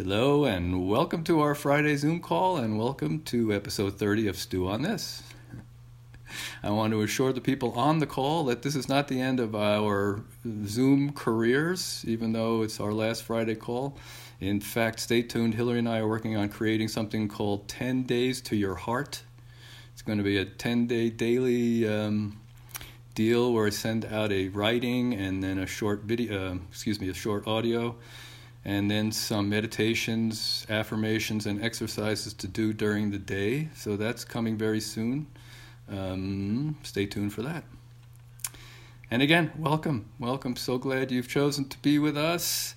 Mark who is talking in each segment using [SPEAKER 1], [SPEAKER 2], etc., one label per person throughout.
[SPEAKER 1] Hello, and welcome to our Friday Zoom call, and welcome to episode 30 of Stew on This. I want to assure the people on the call that this is not the end of our Zoom careers, even though it's our last Friday call. In fact, stay tuned. Hillary and I are working on creating something called 10 Days to Your Heart. It's going to be a 10 day daily um, deal where I send out a writing and then a short video, uh, excuse me, a short audio and then some meditations, affirmations, and exercises to do during the day. So that's coming very soon. Um, stay tuned for that. And again, welcome. Welcome. So glad you've chosen to be with us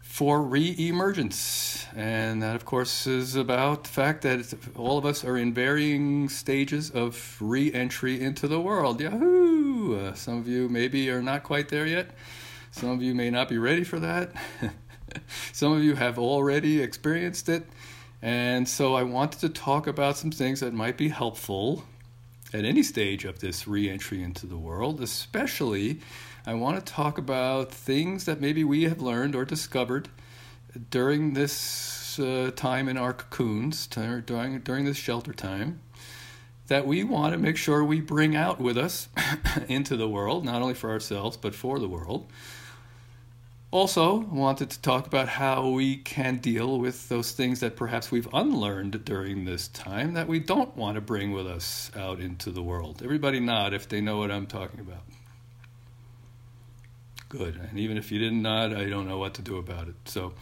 [SPEAKER 1] for re emergence. And that, of course, is about the fact that all of us are in varying stages of re entry into the world. Yahoo! Uh, some of you maybe are not quite there yet. Some of you may not be ready for that. some of you have already experienced it. And so I wanted to talk about some things that might be helpful at any stage of this re entry into the world. Especially, I want to talk about things that maybe we have learned or discovered during this uh, time in our cocoons, during, during this shelter time, that we want to make sure we bring out with us into the world, not only for ourselves, but for the world. Also, wanted to talk about how we can deal with those things that perhaps we've unlearned during this time that we don't want to bring with us out into the world. Everybody nod if they know what I'm talking about. Good. And even if you didn't nod, I don't know what to do about it. So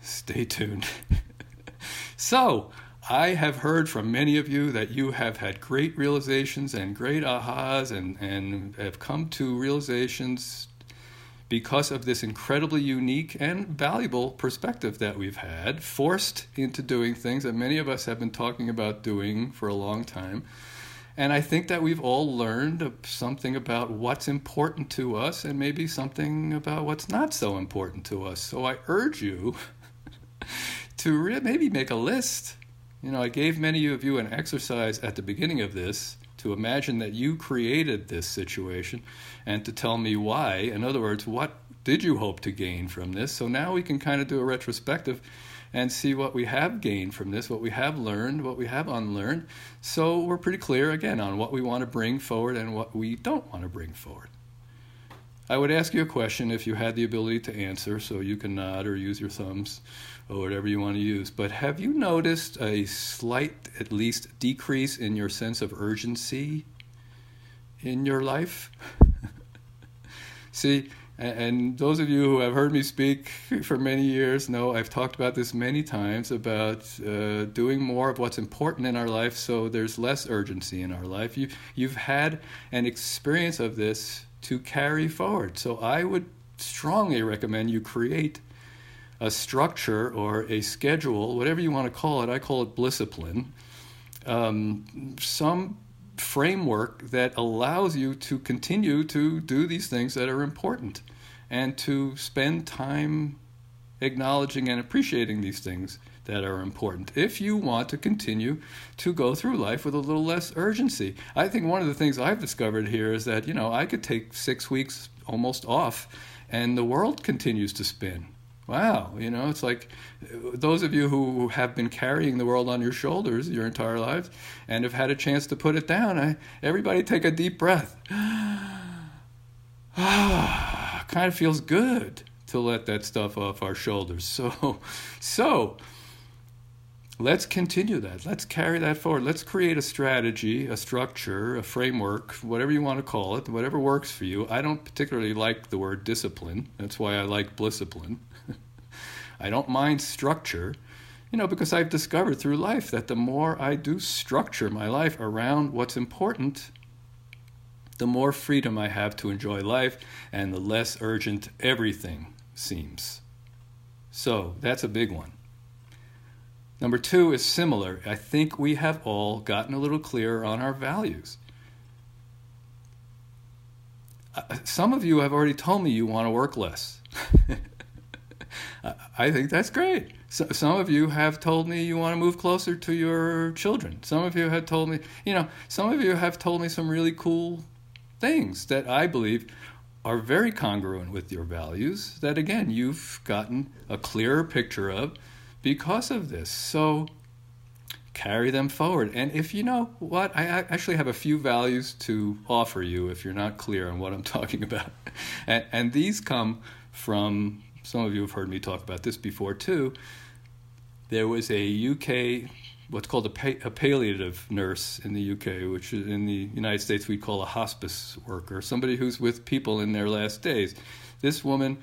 [SPEAKER 1] stay tuned. so, I have heard from many of you that you have had great realizations and great ahas and, and have come to realizations because of this incredibly unique and valuable perspective that we've had, forced into doing things that many of us have been talking about doing for a long time. And I think that we've all learned something about what's important to us and maybe something about what's not so important to us. So I urge you to re- maybe make a list. You know, I gave many of you an exercise at the beginning of this to imagine that you created this situation and to tell me why. In other words, what did you hope to gain from this? So now we can kind of do a retrospective and see what we have gained from this, what we have learned, what we have unlearned. So we're pretty clear again on what we want to bring forward and what we don't want to bring forward. I would ask you a question if you had the ability to answer, so you can nod or use your thumbs or whatever you want to use. But have you noticed a slight, at least, decrease in your sense of urgency in your life? See, and those of you who have heard me speak for many years know I've talked about this many times about uh, doing more of what's important in our life so there's less urgency in our life. You, you've had an experience of this to carry forward. So I would strongly recommend you create a structure or a schedule, whatever you want to call it. I call it discipline. Um, some framework that allows you to continue to do these things that are important and to spend time acknowledging and appreciating these things that are important if you want to continue to go through life with a little less urgency. I think one of the things I've discovered here is that, you know, I could take six weeks almost off and the world continues to spin. Wow, you know, it's like those of you who have been carrying the world on your shoulders your entire lives and have had a chance to put it down, I, everybody take a deep breath. Ah, kind of feels good to let that stuff off our shoulders. So, so let's continue that. Let's carry that forward. Let's create a strategy, a structure, a framework, whatever you want to call it, whatever works for you. I don't particularly like the word discipline. That's why I like discipline. I don't mind structure, you know, because I've discovered through life that the more I do structure my life around what's important, the more freedom I have to enjoy life and the less urgent everything seems. So that's a big one. Number two is similar. I think we have all gotten a little clearer on our values. Uh, some of you have already told me you want to work less. I think that's great. So, some of you have told me you want to move closer to your children. Some of you have told me, you know, some of you have told me some really cool things that I believe are very congruent with your values that again you've gotten a clearer picture of because of this. So carry them forward. And if you know what, I actually have a few values to offer you if you're not clear on what I'm talking about. And, and these come from some of you have heard me talk about this before too. There was a UK what's called a, pa- a, palliative nurse in the UK, which in the United States we call a hospice worker, somebody who's with people in their last days. This woman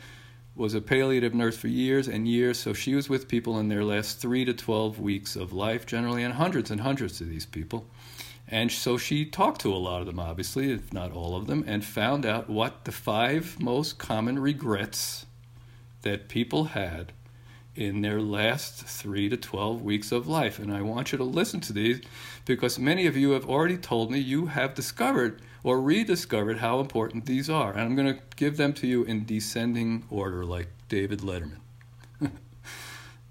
[SPEAKER 1] was a palliative nurse for years and years, so she was with people in their last three to 12 weeks of life, generally, and hundreds and hundreds of these people. And so she talked to a lot of them, obviously, if not all of them, and found out what the five most common regrets that people had in their last three to 12 weeks of life. And I want you to listen to these because many of you have already told me you have discovered or rediscovered how important these are. And I'm going to give them to you in descending order, like David Letterman.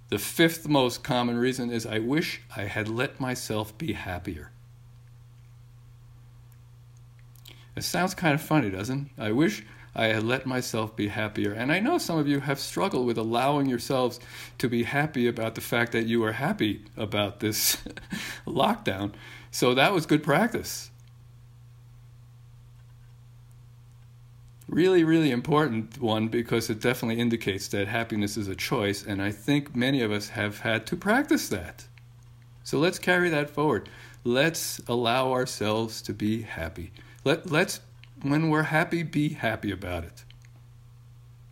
[SPEAKER 1] the fifth most common reason is I wish I had let myself be happier. It sounds kind of funny, doesn't it? I wish I had let myself be happier. And I know some of you have struggled with allowing yourselves to be happy about the fact that you are happy about this lockdown. So that was good practice. Really, really important one because it definitely indicates that happiness is a choice, and I think many of us have had to practice that. So let's carry that forward. Let's allow ourselves to be happy. Let, let's when we're happy, be happy about it.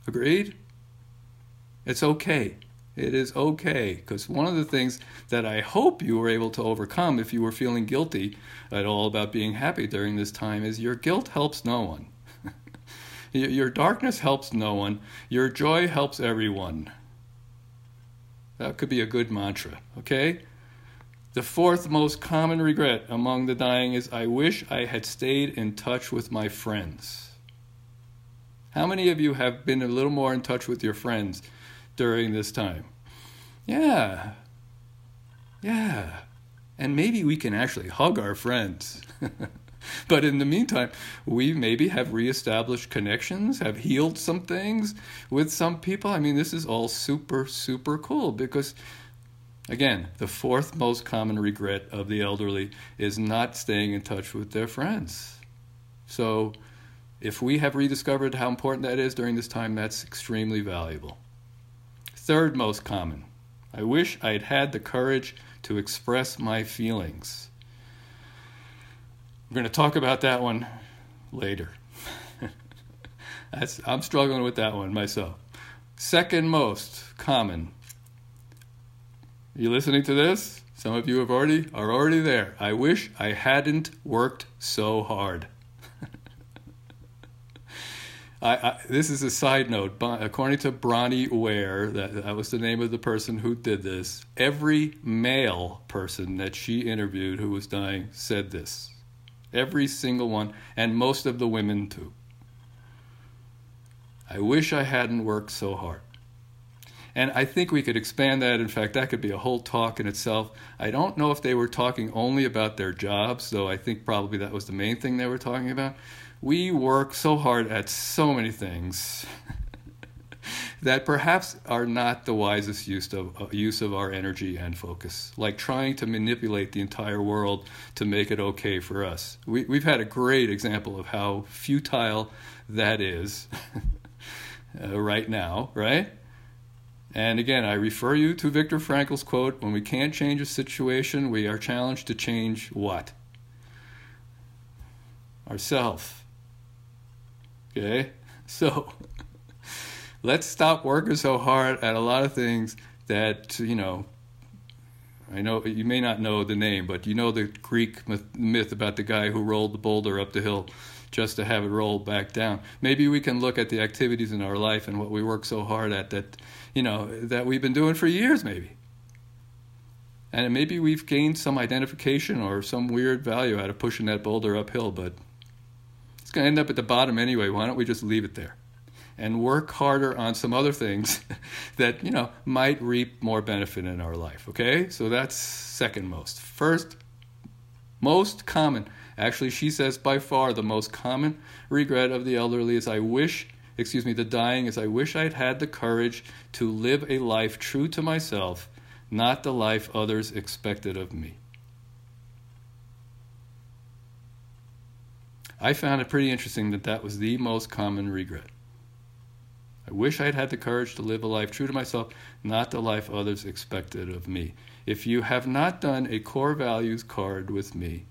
[SPEAKER 1] Agreed? It's okay. It is okay. Because one of the things that I hope you were able to overcome if you were feeling guilty at all about being happy during this time is your guilt helps no one. your darkness helps no one. Your joy helps everyone. That could be a good mantra, okay? The fourth most common regret among the dying is I wish I had stayed in touch with my friends. How many of you have been a little more in touch with your friends during this time? Yeah. Yeah. And maybe we can actually hug our friends. but in the meantime, we maybe have reestablished connections, have healed some things with some people. I mean, this is all super, super cool because Again, the fourth most common regret of the elderly is not staying in touch with their friends. So, if we have rediscovered how important that is during this time, that's extremely valuable. Third most common I wish I had had the courage to express my feelings. We're going to talk about that one later. I'm struggling with that one myself. Second most common you listening to this? Some of you have already are already there. I wish I hadn't worked so hard. I, I, this is a side note. According to Bronnie Ware, that, that was the name of the person who did this. Every male person that she interviewed who was dying said this. Every single one, and most of the women too. I wish I hadn't worked so hard. And I think we could expand that. In fact, that could be a whole talk in itself. I don't know if they were talking only about their jobs, though I think probably that was the main thing they were talking about. We work so hard at so many things that perhaps are not the wisest use of, uh, use of our energy and focus, like trying to manipulate the entire world to make it okay for us. We, we've had a great example of how futile that is uh, right now, right? And again, I refer you to Viktor Frankl's quote when we can't change a situation, we are challenged to change what? Ourself. Okay? So, let's stop working so hard at a lot of things that, you know, I know you may not know the name, but you know the Greek myth, myth about the guy who rolled the boulder up the hill just to have it roll back down. Maybe we can look at the activities in our life and what we work so hard at that, you know, that we've been doing for years, maybe. And maybe we've gained some identification or some weird value out of pushing that boulder uphill, but it's going to end up at the bottom anyway. Why don't we just leave it there? and work harder on some other things that you know might reap more benefit in our life okay so that's second most first most common Actually, she says by far the most common regret of the elderly is I wish, excuse me, the dying is I wish I'd had the courage to live a life true to myself, not the life others expected of me. I found it pretty interesting that that was the most common regret. I wish I had had the courage to live a life true to myself, not the life others expected of me. If you have not done a core values card with me,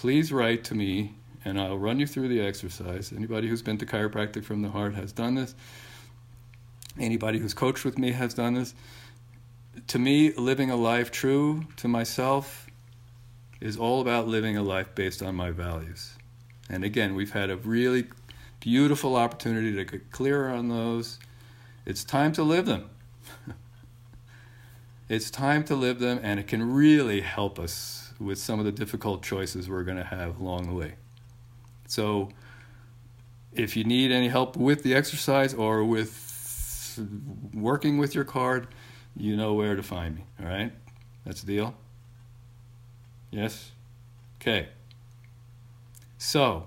[SPEAKER 1] please write to me and I'll run you through the exercise. Anybody who's been to chiropractic from the heart has done this. Anybody who's coached with me has done this. To me, living a life true to myself is all about living a life based on my values. And again, we've had a really beautiful opportunity to get clearer on those. It's time to live them. it's time to live them, and it can really help us with some of the difficult choices we're going to have along the way. So, if you need any help with the exercise or with working with your card, you know where to find me. All right? That's the deal? Yes? Okay. So,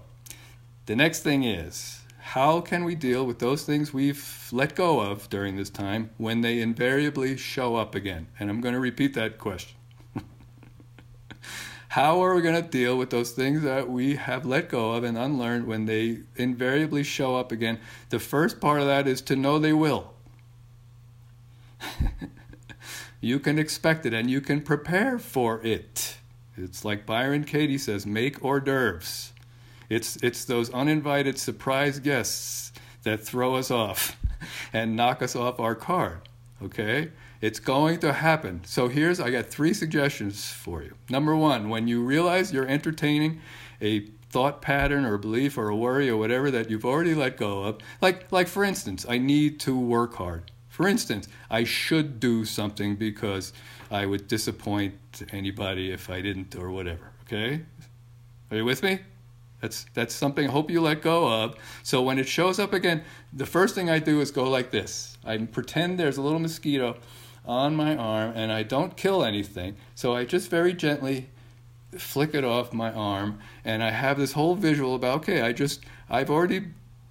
[SPEAKER 1] the next thing is how can we deal with those things we've let go of during this time when they invariably show up again? And I'm going to repeat that question. How are we going to deal with those things that we have let go of and unlearned when they invariably show up again? The first part of that is to know they will. you can expect it and you can prepare for it. It's like Byron Katie says make hors d'oeuvres. It's, it's those uninvited surprise guests that throw us off and knock us off our card. Okay? It's going to happen. So here's I got three suggestions for you. Number one, when you realize you're entertaining a thought pattern or belief or a worry or whatever that you've already let go of, like like for instance, I need to work hard. For instance, I should do something because I would disappoint anybody if I didn't or whatever. Okay? Are you with me? That's that's something I hope you let go of. So when it shows up again, the first thing I do is go like this. I pretend there's a little mosquito on my arm and I don't kill anything. So I just very gently flick it off my arm and I have this whole visual about okay, I just I've already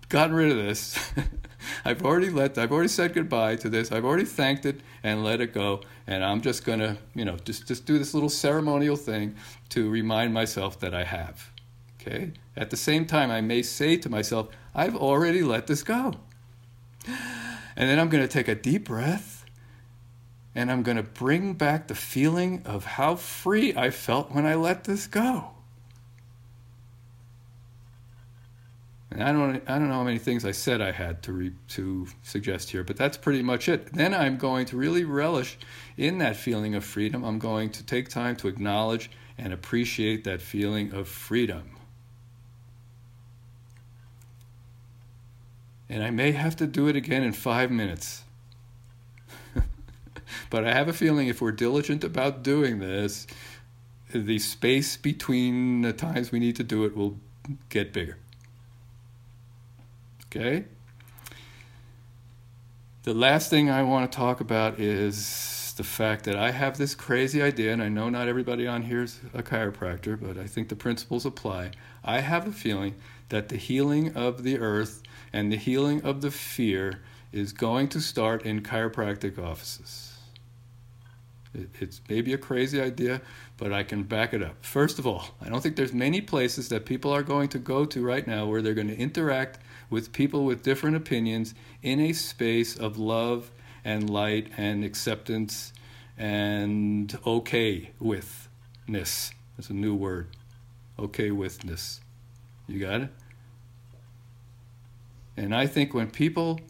[SPEAKER 1] gotten rid of this. I've already let I've already said goodbye to this. I've already thanked it and let it go and I'm just going to, you know, just just do this little ceremonial thing to remind myself that I have. Okay? At the same time, I may say to myself, I've already let this go. And then I'm going to take a deep breath and I'm going to bring back the feeling of how free I felt when I let this go. And I don't, I don't know how many things I said I had to, re, to suggest here, but that's pretty much it. Then I'm going to really relish in that feeling of freedom. I'm going to take time to acknowledge and appreciate that feeling of freedom. and I may have to do it again in five minutes. But I have a feeling if we're diligent about doing this, the space between the times we need to do it will get bigger. Okay? The last thing I want to talk about is the fact that I have this crazy idea, and I know not everybody on here is a chiropractor, but I think the principles apply. I have a feeling that the healing of the earth and the healing of the fear is going to start in chiropractic offices. It, it's maybe a crazy idea, but I can back it up. First of all, I don't think there's many places that people are going to go to right now where they're going to interact with people with different opinions in a space of love and light and acceptance and okay withness. That's a new word. Okay withness. You got it? And I think when people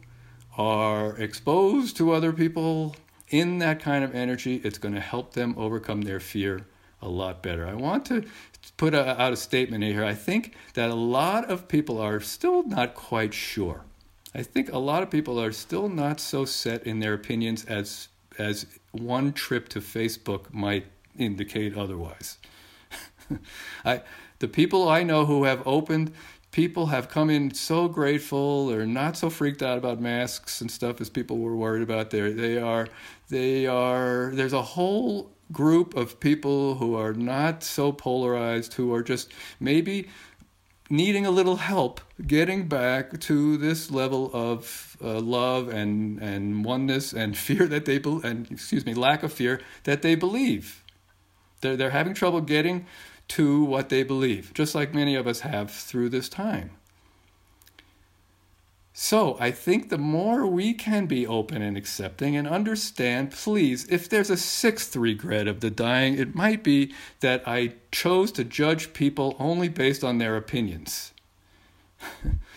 [SPEAKER 1] are exposed to other people in that kind of energy, it's going to help them overcome their fear a lot better. I want to put a, out a statement here. I think that a lot of people are still not quite sure. I think a lot of people are still not so set in their opinions as as one trip to Facebook might indicate otherwise. I the people I know who have opened people have come in so grateful they're not so freaked out about masks and stuff as people were worried about. There they are they are there's a whole group of people who are not so polarized, who are just maybe needing a little help getting back to this level of uh, love and, and oneness and fear that they be- and excuse me lack of fear that they believe. They're, they're having trouble getting to what they believe just like many of us have through this time so I think the more we can be open and accepting and understand, please, if there's a sixth regret of the dying, it might be that I chose to judge people only based on their opinions.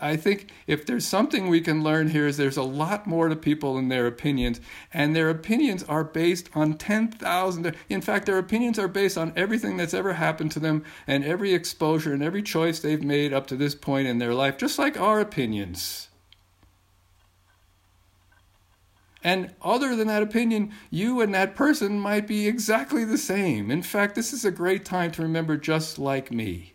[SPEAKER 1] I think if there's something we can learn here is there's a lot more to people in their opinions, and their opinions are based on 10,000. In fact, their opinions are based on everything that's ever happened to them and every exposure and every choice they've made up to this point in their life, just like our opinions. And other than that opinion, you and that person might be exactly the same. In fact, this is a great time to remember just like me.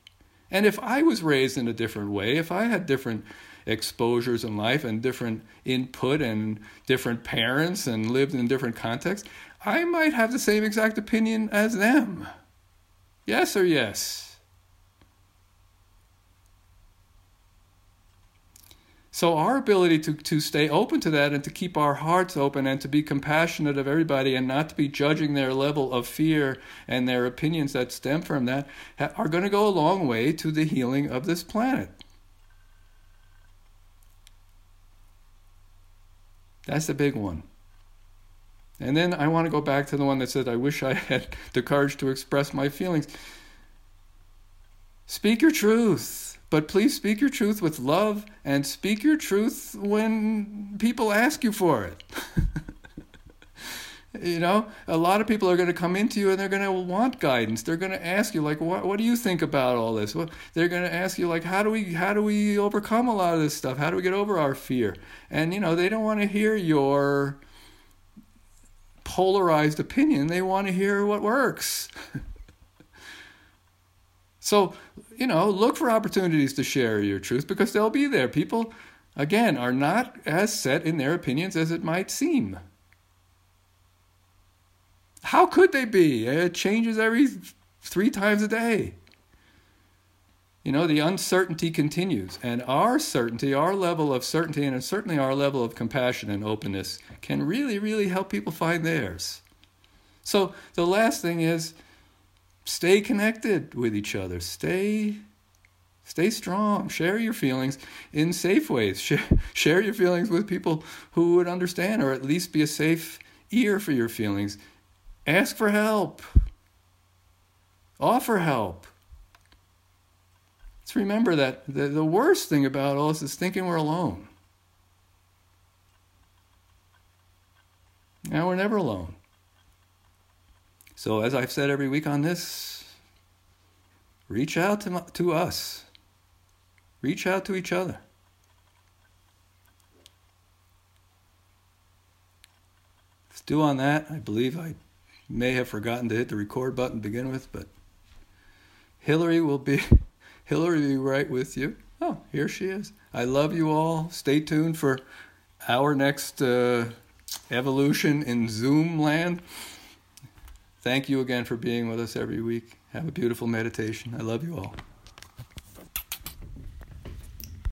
[SPEAKER 1] And if I was raised in a different way, if I had different exposures in life and different input and different parents and lived in different contexts, I might have the same exact opinion as them. Yes or yes? So, our ability to, to stay open to that and to keep our hearts open and to be compassionate of everybody and not to be judging their level of fear and their opinions that stem from that are going to go a long way to the healing of this planet. That's the big one. And then I want to go back to the one that said, I wish I had the courage to express my feelings. Speak your truth but please speak your truth with love and speak your truth when people ask you for it. you know, a lot of people are going to come into you and they're going to want guidance. They're going to ask you like, "What what do you think about all this?" They're going to ask you like, "How do we how do we overcome a lot of this stuff? How do we get over our fear?" And you know, they don't want to hear your polarized opinion. They want to hear what works. So, you know, look for opportunities to share your truth because they'll be there. People, again, are not as set in their opinions as it might seem. How could they be? It changes every three times a day. You know, the uncertainty continues, and our certainty, our level of certainty, and certainly our level of compassion and openness can really, really help people find theirs. So, the last thing is stay connected with each other. Stay stay strong. Share your feelings in safe ways. Share, share your feelings with people who would understand or at least be a safe ear for your feelings. Ask for help. Offer help. Let's remember that the, the worst thing about all this is thinking we're alone. Now we're never alone. So, as I've said every week on this, reach out to, to us, reach out to each other. Stew on that. I believe I may have forgotten to hit the record button to begin with, but Hillary will be Hillary will be right with you. Oh, here she is. I love you all. Stay tuned for our next uh, evolution in Zoom land. Thank you again for being with us every week. Have a beautiful meditation. I love you all.